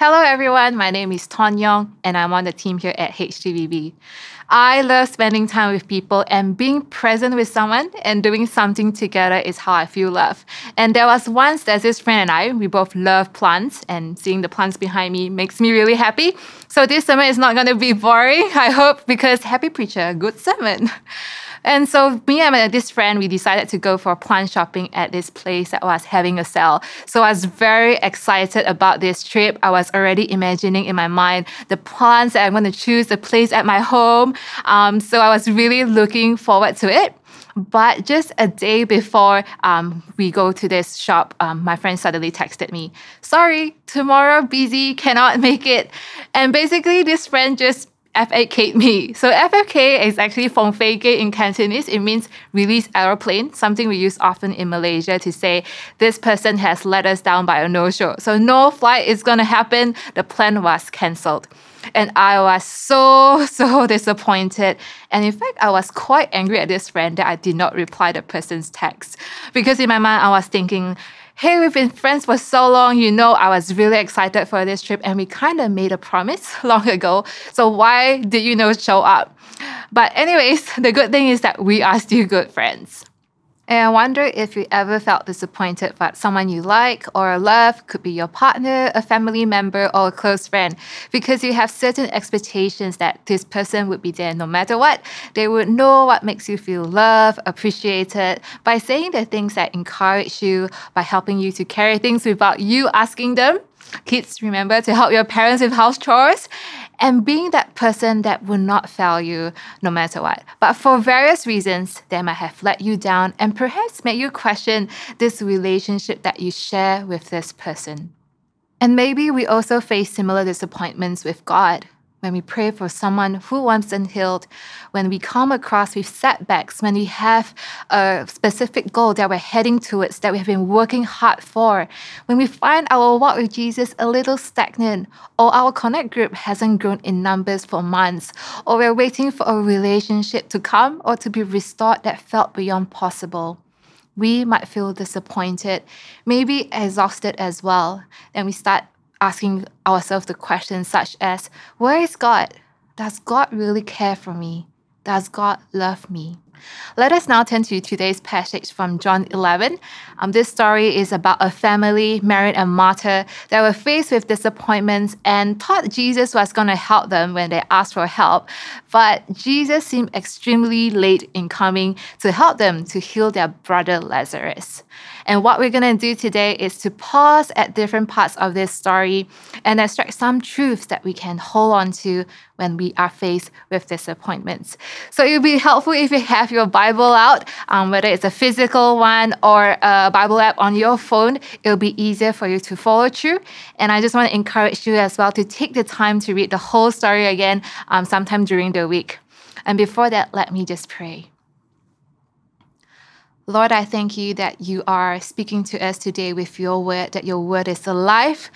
Hello, everyone. My name is Ton Young, and I'm on the team here at HTBB. I love spending time with people, and being present with someone and doing something together is how I feel love. And there was once there's this friend and I, we both love plants, and seeing the plants behind me makes me really happy. So this sermon is not going to be boring, I hope, because happy preacher, good sermon. And so me and this friend, we decided to go for plant shopping at this place that was having a sale. So I was very excited about this trip. I was already imagining in my mind the plants that I'm going to choose, the place at my home. Um, so I was really looking forward to it. But just a day before um, we go to this shop, um, my friend suddenly texted me, Sorry, tomorrow busy, cannot make it. And basically, this friend just FFK me. So FFK is actually Fong Fei Ge in Cantonese. It means release aeroplane, something we use often in Malaysia to say this person has let us down by a no-show. So no flight is gonna happen. The plan was cancelled. And I was so, so disappointed. And in fact, I was quite angry at this friend that I did not reply the person's text. Because in my mind, I was thinking, hey, we've been friends for so long. You know, I was really excited for this trip and we kind of made a promise long ago. So why did you not show up? But, anyways, the good thing is that we are still good friends. And I wonder if you ever felt disappointed that someone you like or love, could be your partner, a family member, or a close friend, because you have certain expectations that this person would be there no matter what. They would know what makes you feel loved, appreciated by saying the things that encourage you, by helping you to carry things without you asking them. Kids, remember to help your parents with house chores and being that person that will not fail you no matter what. But for various reasons, they might have let you down and perhaps made you question this relationship that you share with this person. And maybe we also face similar disappointments with God when we pray for someone who once healed, when we come across with setbacks, when we have a specific goal that we're heading towards, that we have been working hard for, when we find our walk with Jesus a little stagnant, or our connect group hasn't grown in numbers for months, or we're waiting for a relationship to come or to be restored that felt beyond possible. We might feel disappointed, maybe exhausted as well. And we start asking ourselves the questions such as Where is God? Does God really care for me? Does God love me? Let us now turn to today's passage from John 11. Um, this story is about a family, Mary and Martha, that were faced with disappointments and thought Jesus was going to help them when they asked for help. But Jesus seemed extremely late in coming to help them to heal their brother Lazarus. And what we're going to do today is to pause at different parts of this story and extract some truths that we can hold on to when we are faced with disappointments. So it would be helpful if you have your Bible out, um, whether it's a physical one or a Bible app on your phone, it'll be easier for you to follow through. And I just want to encourage you as well to take the time to read the whole story again um, sometime during the week. And before that, let me just pray. Lord, I thank you that you are speaking to us today with your word, that your word is alive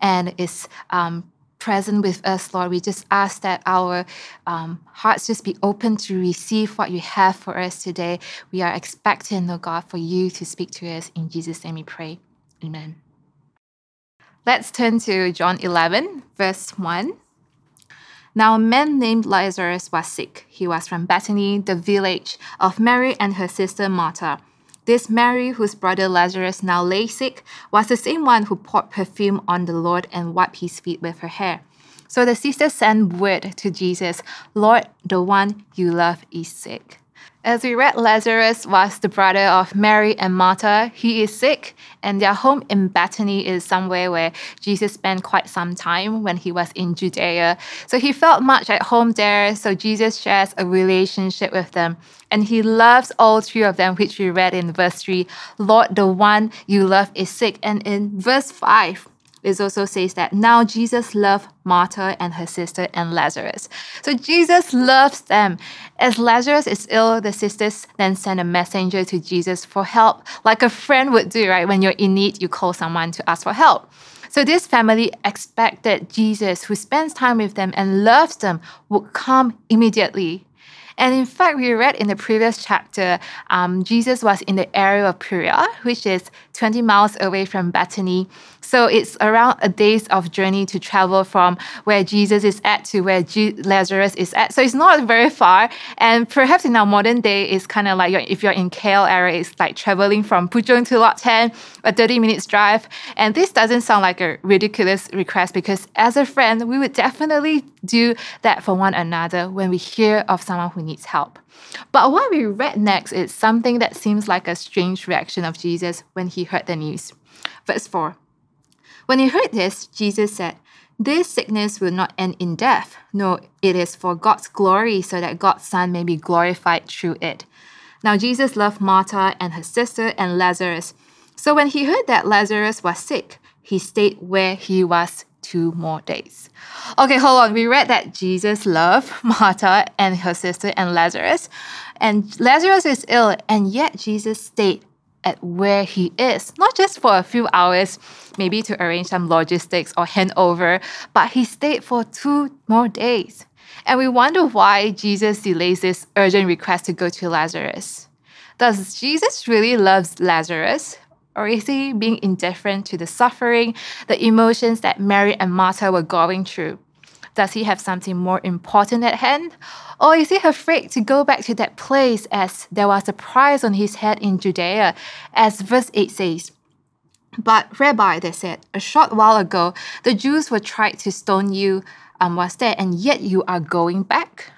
and is um, present with us, Lord. We just ask that our um, hearts just be open to receive what you have for us today. We are expecting, oh God, for you to speak to us. In Jesus' name we pray. Amen. Let's turn to John 11, verse 1. Now, a man named Lazarus was sick. He was from Bethany, the village of Mary and her sister Martha. This Mary, whose brother Lazarus now lay sick, was the same one who poured perfume on the Lord and wiped his feet with her hair. So the sisters sent word to Jesus Lord, the one you love is sick. As we read, Lazarus was the brother of Mary and Martha. He is sick, and their home in Bethany is somewhere where Jesus spent quite some time when he was in Judea. So he felt much at home there. So Jesus shares a relationship with them, and he loves all three of them, which we read in verse 3 Lord, the one you love is sick. And in verse 5, it also says that now Jesus loved Martha and her sister and Lazarus. So Jesus loves them. As Lazarus is ill, the sisters then send a messenger to Jesus for help, like a friend would do, right? When you're in need, you call someone to ask for help. So this family expected Jesus, who spends time with them and loves them, would come immediately. And in fact, we read in the previous chapter, um, Jesus was in the area of Perea, which is 20 miles away from Bethany. So it's around a day's of journey to travel from where Jesus is at to where Lazarus is at. So it's not very far. And perhaps in our modern day, it's kind of like you're, if you're in KL area, it's like traveling from Puchong to Lot 10, a 30 minutes drive. And this doesn't sound like a ridiculous request because as a friend, we would definitely do that for one another when we hear of someone who needs help. But what we read next is something that seems like a strange reaction of Jesus when he heard the news. Verse 4 When he heard this, Jesus said, This sickness will not end in death. No, it is for God's glory, so that God's Son may be glorified through it. Now, Jesus loved Martha and her sister and Lazarus. So when he heard that Lazarus was sick, he stayed where he was two more days. Okay, hold on. We read that Jesus loved Martha and her sister and Lazarus, and Lazarus is ill, and yet Jesus stayed at where he is, not just for a few hours, maybe to arrange some logistics or handover, but he stayed for two more days. And we wonder why Jesus delays this urgent request to go to Lazarus. Does Jesus really love Lazarus? Or is he being indifferent to the suffering, the emotions that Mary and Martha were going through? Does he have something more important at hand? Or is he afraid to go back to that place as there was a price on his head in Judea, as verse 8 says? But, Rabbi, they said, a short while ago, the Jews were trying to stone you um, was there, and yet you are going back?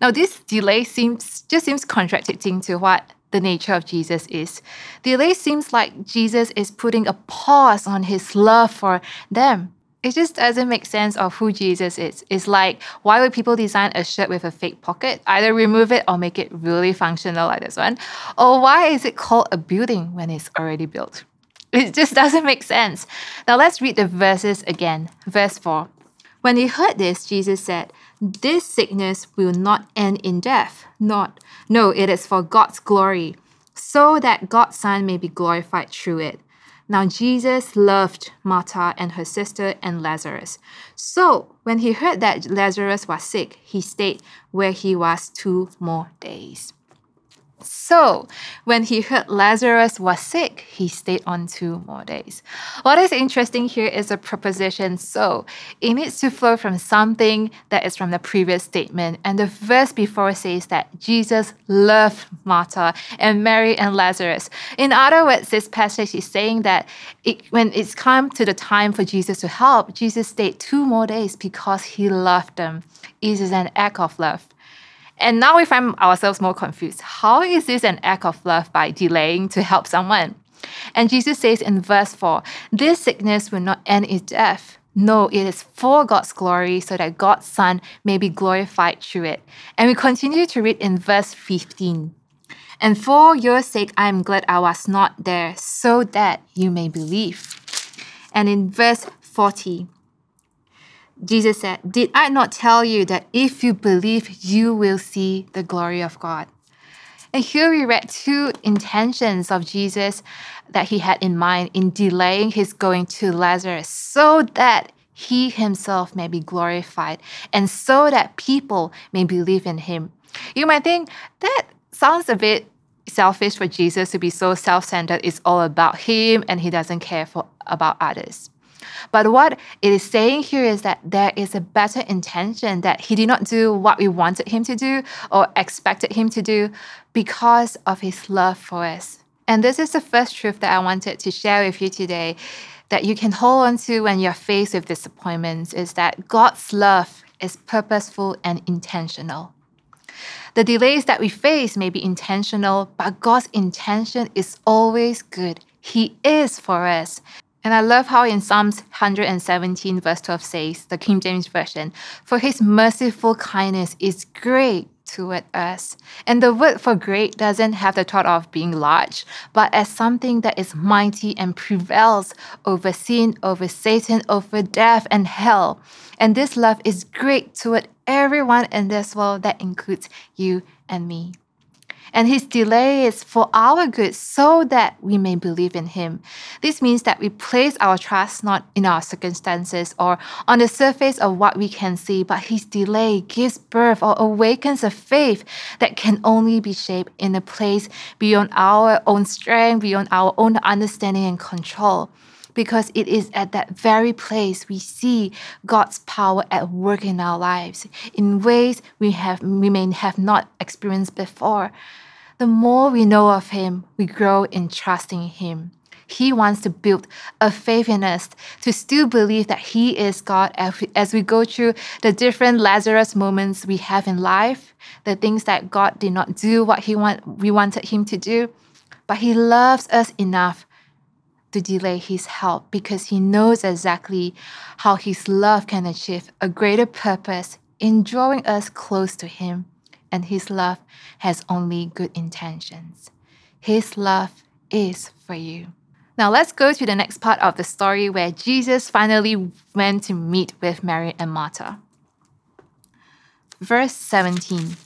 Now, this delay seems just seems contradicting to what the nature of Jesus is. The delay seems like Jesus is putting a pause on his love for them. It just doesn't make sense of who Jesus is. It's like, why would people design a shirt with a fake pocket? Either remove it or make it really functional like this one. Or why is it called a building when it's already built? It just doesn't make sense. Now let's read the verses again. Verse 4. When he heard this, Jesus said, This sickness will not end in death. Not, no, it is for God's glory, so that God's Son may be glorified through it. Now Jesus loved Martha and her sister and Lazarus. So when he heard that Lazarus was sick, he stayed where he was two more days. So, when he heard Lazarus was sick, he stayed on two more days. What is interesting here is the preposition so. It needs to flow from something that is from the previous statement. And the verse before says that Jesus loved Martha and Mary and Lazarus. In other words, this passage is saying that it, when it's come to the time for Jesus to help, Jesus stayed two more days because he loved them. It is an act of love. And now we find ourselves more confused. How is this an act of love by delaying to help someone? And Jesus says in verse 4 This sickness will not end in death. No, it is for God's glory, so that God's Son may be glorified through it. And we continue to read in verse 15. And for your sake, I am glad I was not there, so that you may believe. And in verse 40, Jesus said, Did I not tell you that if you believe, you will see the glory of God? And here we read two intentions of Jesus that he had in mind in delaying his going to Lazarus so that he himself may be glorified and so that people may believe in him. You might think that sounds a bit selfish for Jesus to be so self centered. It's all about him and he doesn't care for, about others. But what it is saying here is that there is a better intention that he did not do what we wanted him to do or expected him to do because of his love for us. And this is the first truth that I wanted to share with you today that you can hold on to when you're faced with disappointments is that God's love is purposeful and intentional. The delays that we face may be intentional, but God's intention is always good. He is for us. And I love how in Psalms 117, verse 12 says, the King James Version, For his merciful kindness is great toward us. And the word for great doesn't have the thought of being large, but as something that is mighty and prevails over sin, over Satan, over death and hell. And this love is great toward everyone in this world that includes you and me. And his delay is for our good so that we may believe in him. This means that we place our trust not in our circumstances or on the surface of what we can see, but his delay gives birth or awakens a faith that can only be shaped in a place beyond our own strength, beyond our own understanding and control because it is at that very place we see God's power at work in our lives in ways we have we may have not experienced before. The more we know of him, we grow in trusting him. He wants to build a faith in us to still believe that He is God as we, go through the different Lazarus moments we have in life, the things that God did not do what He want we wanted Him to do. But He loves us enough to delay his help because he knows exactly how his love can achieve a greater purpose in drawing us close to him. And his love has only good intentions. His love is for you. Now let's go to the next part of the story where Jesus finally went to meet with Mary and Martha. Verse 17.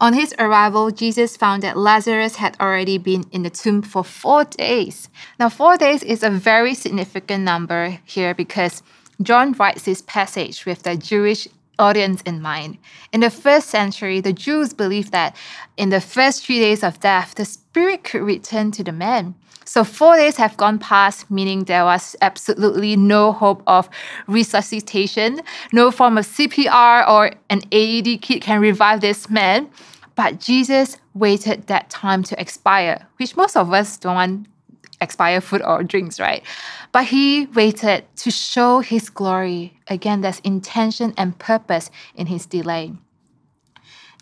On his arrival, Jesus found that Lazarus had already been in the tomb for four days. Now, four days is a very significant number here because John writes this passage with the Jewish audience in mind. In the first century, the Jews believed that in the first three days of death, the spirit could return to the man. So four days have gone past, meaning there was absolutely no hope of resuscitation, no form of CPR or an AED kit can revive this man. But Jesus waited that time to expire, which most of us don't want expire food or drinks, right? But he waited to show his glory. Again, there's intention and purpose in his delay.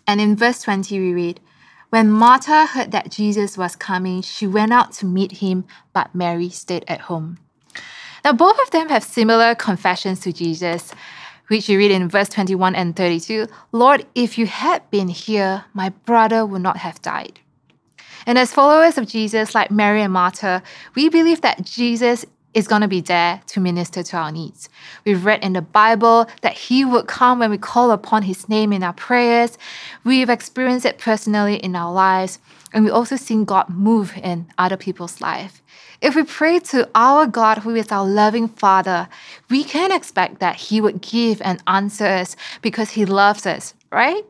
And in verse 20, we read, when Martha heard that Jesus was coming, she went out to meet him, but Mary stayed at home. Now, both of them have similar confessions to Jesus, which you read in verse 21 and 32 Lord, if you had been here, my brother would not have died. And as followers of Jesus, like Mary and Martha, we believe that Jesus is going to be there to minister to our needs. We've read in the Bible that He would come when we call upon His name in our prayers. We've experienced it personally in our lives, and we've also seen God move in other people's life. If we pray to our God, who is our loving Father, we can expect that He would give and answer us because He loves us, right?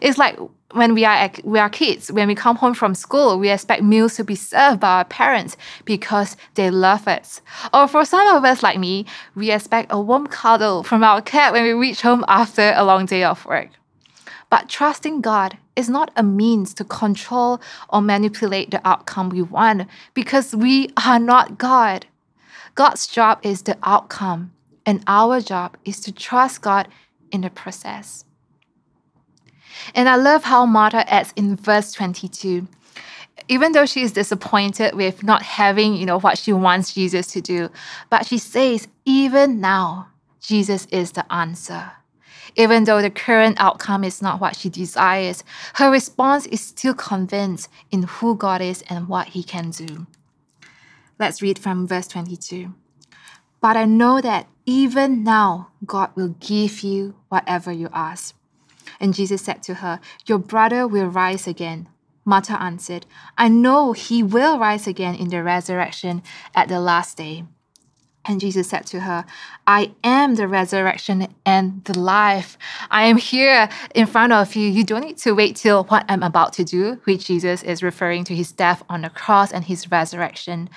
It's like when we are we are kids, when we come home from school, we expect meals to be served by our parents because they love us. Or for some of us like me, we expect a warm cuddle from our cat when we reach home after a long day of work. But trusting God is not a means to control or manipulate the outcome we want because we are not God. God's job is the outcome, and our job is to trust God in the process. And I love how Martha adds in verse 22 even though she is disappointed with not having, you know, what she wants Jesus to do, but she says, even now, Jesus is the answer. Even though the current outcome is not what she desires, her response is still convinced in who God is and what he can do. Let's read from verse 22. But I know that even now, God will give you whatever you ask. And Jesus said to her, Your brother will rise again. Martha answered, I know he will rise again in the resurrection at the last day. And Jesus said to her, I am the resurrection and the life. I am here in front of you. You don't need to wait till what I'm about to do, which Jesus is referring to his death on the cross and his resurrection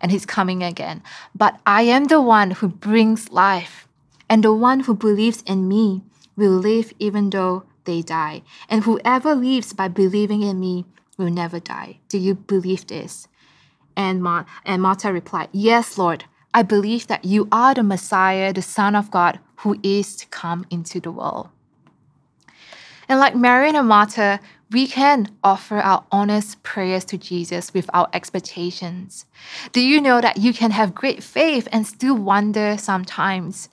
and his coming again. But I am the one who brings life, and the one who believes in me will live even though they die. And whoever lives by believing in me will never die. Do you believe this? And, Ma- and Martha replied, Yes, Lord. I believe that you are the Messiah, the Son of God, who is to come into the world. And like Mary and Martha, we can offer our honest prayers to Jesus with our expectations. Do you know that you can have great faith and still wonder sometimes?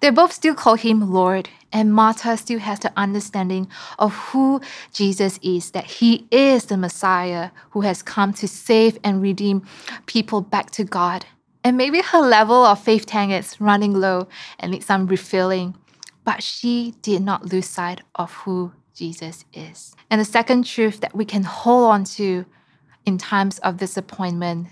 They both still call him Lord, and Martha still has the understanding of who Jesus is, that he is the Messiah who has come to save and redeem people back to God. And maybe her level of faith tank is running low and needs some refilling, but she did not lose sight of who Jesus is. And the second truth that we can hold on to in times of disappointment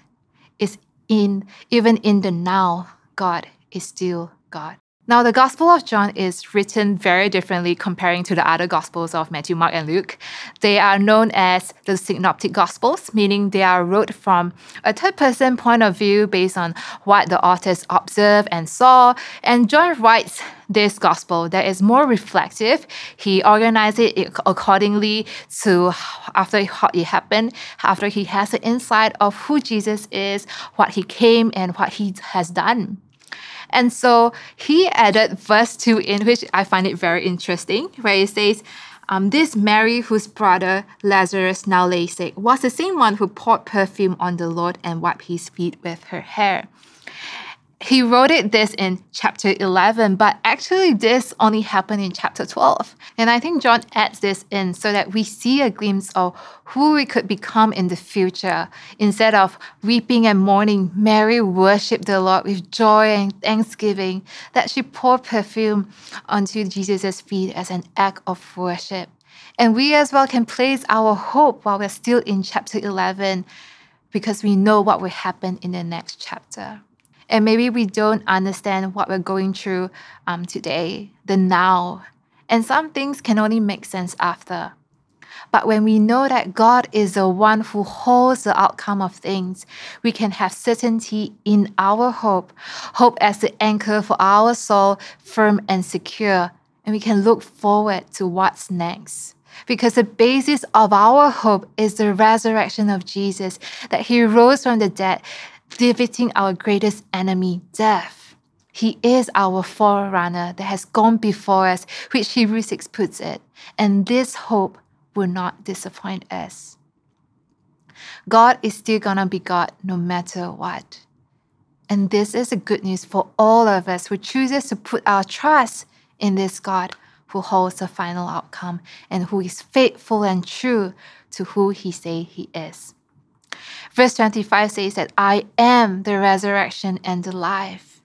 is in even in the now, God is still God. Now, the Gospel of John is written very differently comparing to the other Gospels of Matthew, Mark, and Luke. They are known as the Synoptic Gospels, meaning they are wrote from a third person point of view based on what the authors observed and saw. And John writes this Gospel that is more reflective. He organized it accordingly to after it happened, after he has an insight of who Jesus is, what he came, and what he has done. And so he added verse 2 in, which I find it very interesting, where it says, um, this Mary, whose brother Lazarus now lay sick, was the same one who poured perfume on the Lord and wiped his feet with her hair he wrote it this in chapter 11, but actually this only happened in chapter 12. And I think John adds this in so that we see a glimpse of who we could become in the future. Instead of weeping and mourning, Mary worshiped the Lord with joy and thanksgiving that she poured perfume onto Jesus' feet as an act of worship. And we as well can place our hope while we're still in chapter 11 because we know what will happen in the next chapter. And maybe we don't understand what we're going through um, today, the now. And some things can only make sense after. But when we know that God is the one who holds the outcome of things, we can have certainty in our hope, hope as the anchor for our soul, firm and secure. And we can look forward to what's next. Because the basis of our hope is the resurrection of Jesus, that he rose from the dead, defeating our greatest enemy, death. He is our forerunner that has gone before us, which Hebrews 6 puts it. And this hope will not disappoint us. God is still gonna be God no matter what. And this is a good news for all of us who chooses to put our trust in this God who holds the final outcome and who is faithful and true to who he say he is. Verse 25 says that I am the resurrection and the life.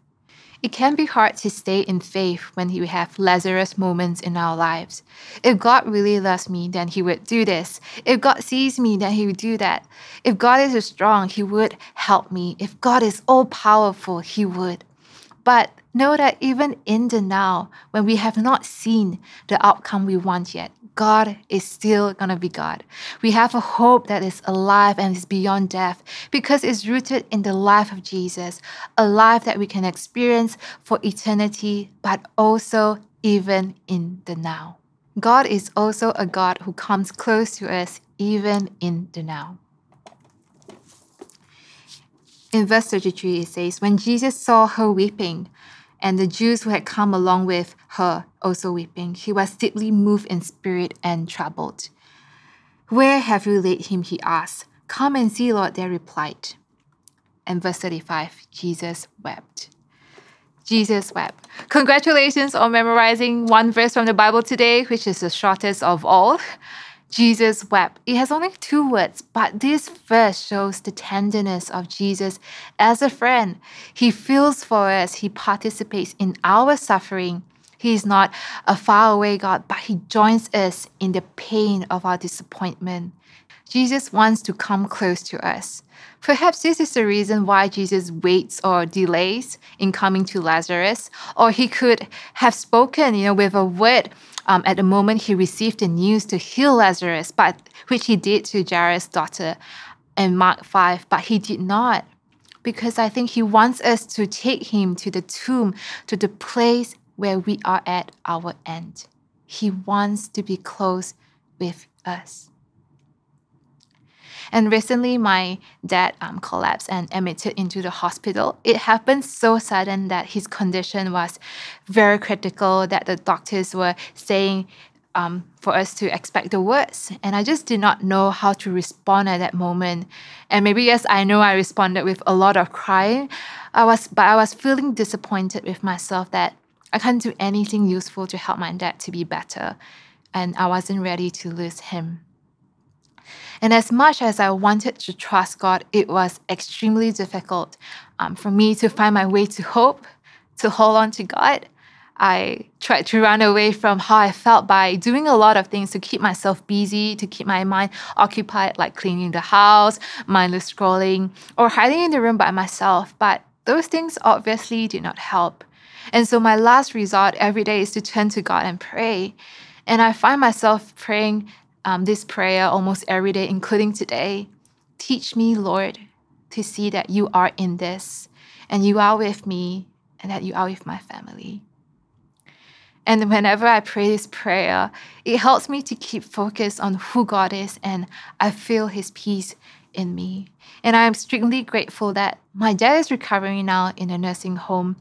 It can be hard to stay in faith when we have Lazarus moments in our lives. If God really loves me, then He would do this. If God sees me, then He would do that. If God is strong, He would help me. If God is all powerful, He would. But know that even in the now, when we have not seen the outcome we want yet, God is still to be God. We have a hope that is alive and is beyond death because it's rooted in the life of Jesus, a life that we can experience for eternity, but also even in the now. God is also a God who comes close to us even in the now. In verse 33, it says, When Jesus saw her weeping, and the Jews who had come along with her also weeping. He was deeply moved in spirit and troubled. Where have you laid him? he asked. Come and see, Lord, they replied. And verse 35 Jesus wept. Jesus wept. Congratulations on memorizing one verse from the Bible today, which is the shortest of all. Jesus wept. It has only two words, but this verse shows the tenderness of Jesus as a friend. He feels for us, he participates in our suffering. He is not a faraway God, but he joins us in the pain of our disappointment. Jesus wants to come close to us. Perhaps this is the reason why Jesus waits or delays in coming to Lazarus, or he could have spoken, you know, with a word um, at the moment he received the news to heal Lazarus, but which he did to Jairus' daughter in Mark 5, but he did not. Because I think he wants us to take him to the tomb, to the place where we are at our end. He wants to be close with us. And recently, my dad um, collapsed and admitted into the hospital. It happened so sudden that his condition was very critical, that the doctors were saying um, for us to expect the worst. And I just did not know how to respond at that moment. And maybe, yes, I know I responded with a lot of crying. I was, but I was feeling disappointed with myself that I can't do anything useful to help my dad to be better. And I wasn't ready to lose him. And as much as I wanted to trust God, it was extremely difficult um, for me to find my way to hope, to hold on to God. I tried to run away from how I felt by doing a lot of things to keep myself busy, to keep my mind occupied, like cleaning the house, mindless scrolling, or hiding in the room by myself. But those things obviously did not help. And so my last resort every day is to turn to God and pray. And I find myself praying um, this prayer almost every day, including today. Teach me, Lord, to see that you are in this and you are with me and that you are with my family. And whenever I pray this prayer, it helps me to keep focused on who God is and I feel His peace in me. And I am extremely grateful that my dad is recovering now in a nursing home.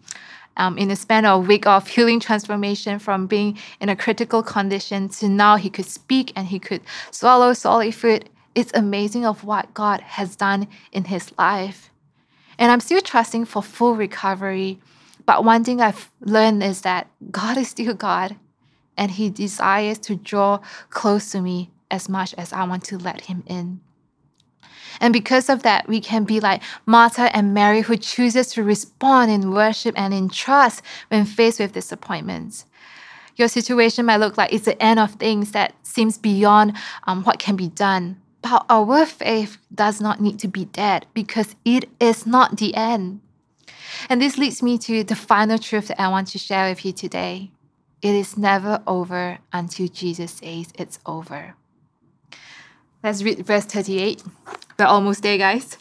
Um, in the span of a week of healing transformation from being in a critical condition to now he could speak and he could swallow solid food. It's amazing of what God has done in his life. And I'm still trusting for full recovery. But one thing I've learned is that God is still God and he desires to draw close to me as much as I want to let him in. And because of that, we can be like Martha and Mary who chooses to respond in worship and in trust when faced with disappointments. Your situation might look like it's the end of things that seems beyond um, what can be done. But our faith does not need to be dead because it is not the end. And this leads me to the final truth that I want to share with you today. It is never over until Jesus says it's over. Let's read verse 38. We're almost there, guys.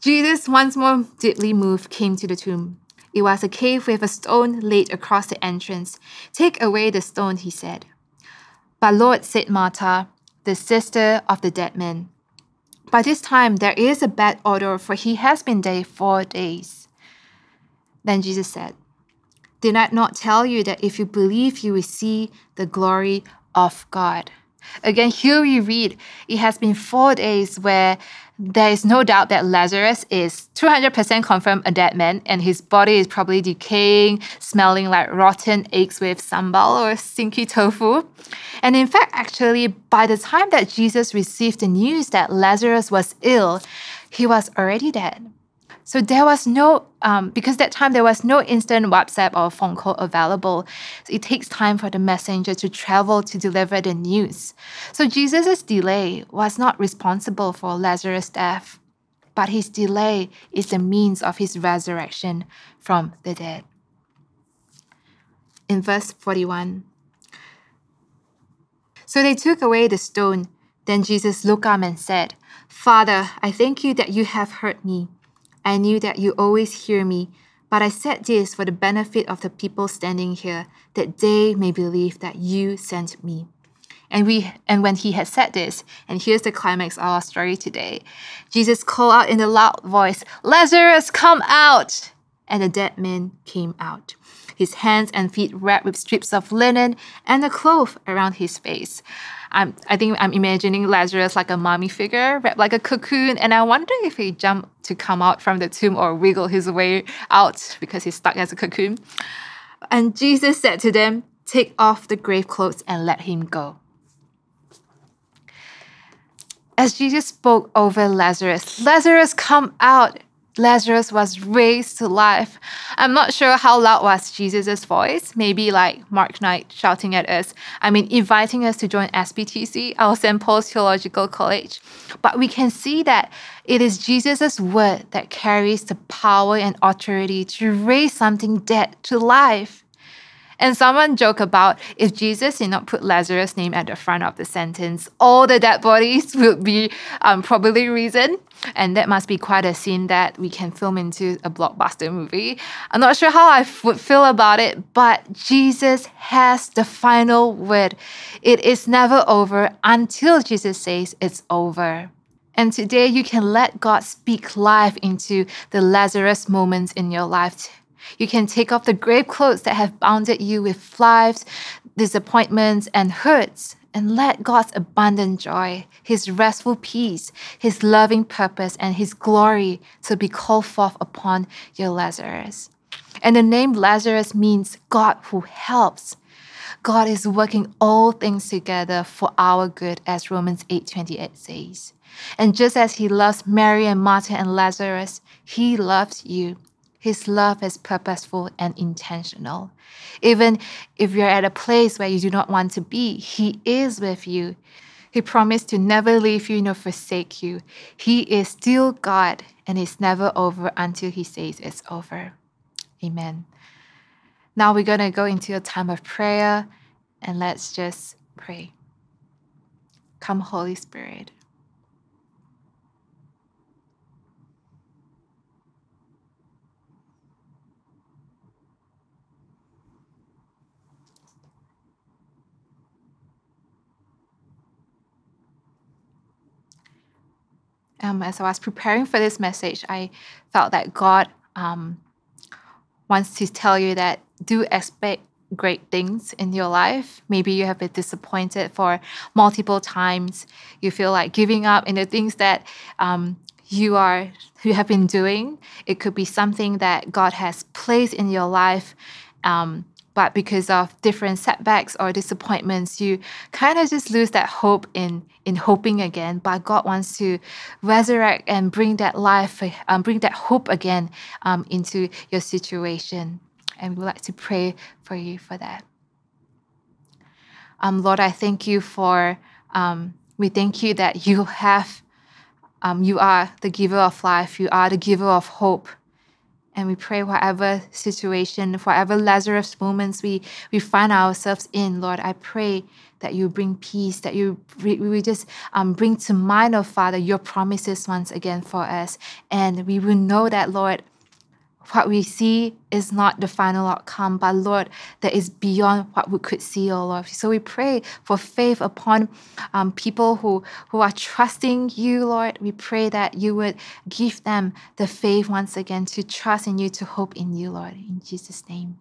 Jesus, once more deeply moved, came to the tomb. It was a cave with a stone laid across the entrance. Take away the stone, he said. But Lord, said Martha, the sister of the dead man, by this time there is a bad odor, for he has been dead four days. Then Jesus said, Did I not tell you that if you believe, you will see the glory of God? Again, here we read it has been four days where there is no doubt that Lazarus is 200% confirmed a dead man and his body is probably decaying, smelling like rotten eggs with sambal or stinky tofu. And in fact, actually, by the time that Jesus received the news that Lazarus was ill, he was already dead. So there was no, um, because that time there was no instant WhatsApp or phone call available. So it takes time for the messenger to travel to deliver the news. So Jesus' delay was not responsible for Lazarus' death, but his delay is the means of his resurrection from the dead. In verse 41, so they took away the stone. Then Jesus looked up and said, Father, I thank you that you have heard me. I knew that you always hear me, but I said this for the benefit of the people standing here, that they may believe that you sent me. And we and when he had said this, and here's the climax of our story today, Jesus called out in a loud voice, Lazarus, come out! And the dead man came out, his hands and feet wrapped with strips of linen and a cloth around his face. I'm, I think I'm imagining Lazarus like a mummy figure, wrapped like a cocoon, and I wonder if he jumped to come out from the tomb or wiggle his way out because he's stuck as a cocoon. And Jesus said to them, Take off the grave clothes and let him go. As Jesus spoke over Lazarus, Lazarus, come out. Lazarus was raised to life. I'm not sure how loud was Jesus' voice, maybe like Mark Knight shouting at us. I mean, inviting us to join SPTC, our St. Paul's Theological College. But we can see that it is Jesus' word that carries the power and authority to raise something dead to life. And someone joked about if Jesus did not put Lazarus' name at the front of the sentence, all the dead bodies would be um, probably risen. And that must be quite a scene that we can film into a blockbuster movie. I'm not sure how I would feel about it, but Jesus has the final word. It is never over until Jesus says it's over. And today you can let God speak life into the Lazarus moments in your life you can take off the grave clothes that have bounded you with lives, disappointments, and hurts, and let God's abundant joy, His restful peace, His loving purpose, and His glory to be called forth upon your Lazarus. And the name Lazarus means God who helps. God is working all things together for our good, as Romans 8:28 says. And just as He loves Mary and Martha and Lazarus, He loves you His love is purposeful and intentional. Even if you're at a place where you do not want to be, He is with you. He promised to never leave you nor forsake you. He is still God and it's never over until He says it's over. Amen. Now we're going to go into a time of prayer and let's just pray. Come, Holy Spirit. Um, as I was preparing for this message, I felt that God um, wants to tell you that do expect great things in your life. Maybe you have been disappointed for multiple times. You feel like giving up in the things that um, you are you have been doing. It could be something that God has placed in your life. Um, but because of different setbacks or disappointments, you kind of just lose that hope in in hoping again. But God wants to resurrect and bring that life, um, bring that hope again um, into your situation. And we would like to pray for you for that. Um, Lord, I thank you for. Um, we thank you that you have. Um, you are the giver of life. You are the giver of hope. And we pray whatever situation, whatever Lazarus moments we, we find ourselves in, Lord, I pray that you bring peace, that you we just um, bring to mind, oh Father, your promises once again for us. And we will know that, Lord, what we see is not the final outcome, but Lord, that is beyond what we could see, oh Lord. So we pray for faith upon um, people who, who are trusting you, Lord. We pray that you would give them the faith once again to trust in you, to hope in you, Lord. In Jesus' name.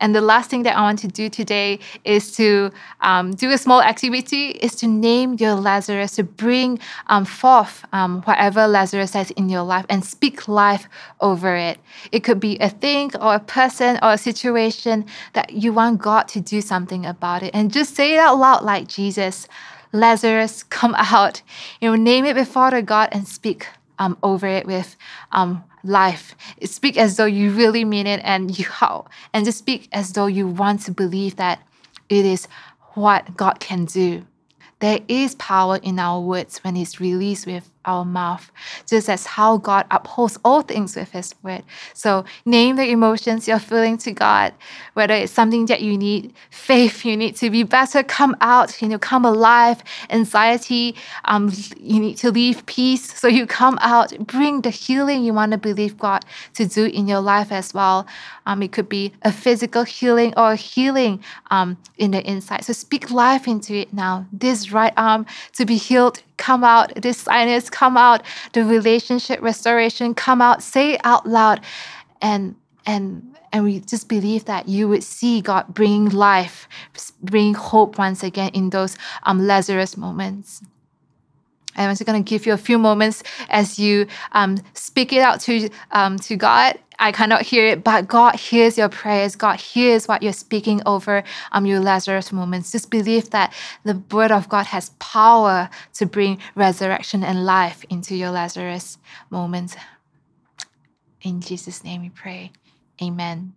And the last thing that I want to do today is to um, do a small activity, is to name your Lazarus, to bring um, forth um, whatever Lazarus has in your life and speak life over it. It could be a thing or a person or a situation that you want God to do something about it. And just say it out loud like Jesus. Lazarus, come out. You know, name it before the God and speak um, over it with um, life. Speak as though you really mean it and you how, and just speak as though you want to believe that it is what God can do. There is power in our words when it's released with our mouth, just as how God upholds all things with His word. So name the emotions you're feeling to God, whether it's something that you need faith, you need to be better, come out, you know, come alive, anxiety, um, you need to leave peace. So you come out, bring the healing you want to believe God to do in your life as well. Um, it could be a physical healing or a healing um, in the inside. So speak life into it now. This right arm to be healed come out, this sinus come out, the relationship restoration come out, say it out loud. And and and we just believe that you would see God bring life, bring hope once again in those um, Lazarus moments. I'm just going to give you a few moments as you um, speak it out to, um, to God. I cannot hear it, but God hears your prayers. God hears what you're speaking over um, your Lazarus moments. Just believe that the word of God has power to bring resurrection and life into your Lazarus moments. In Jesus' name we pray. Amen.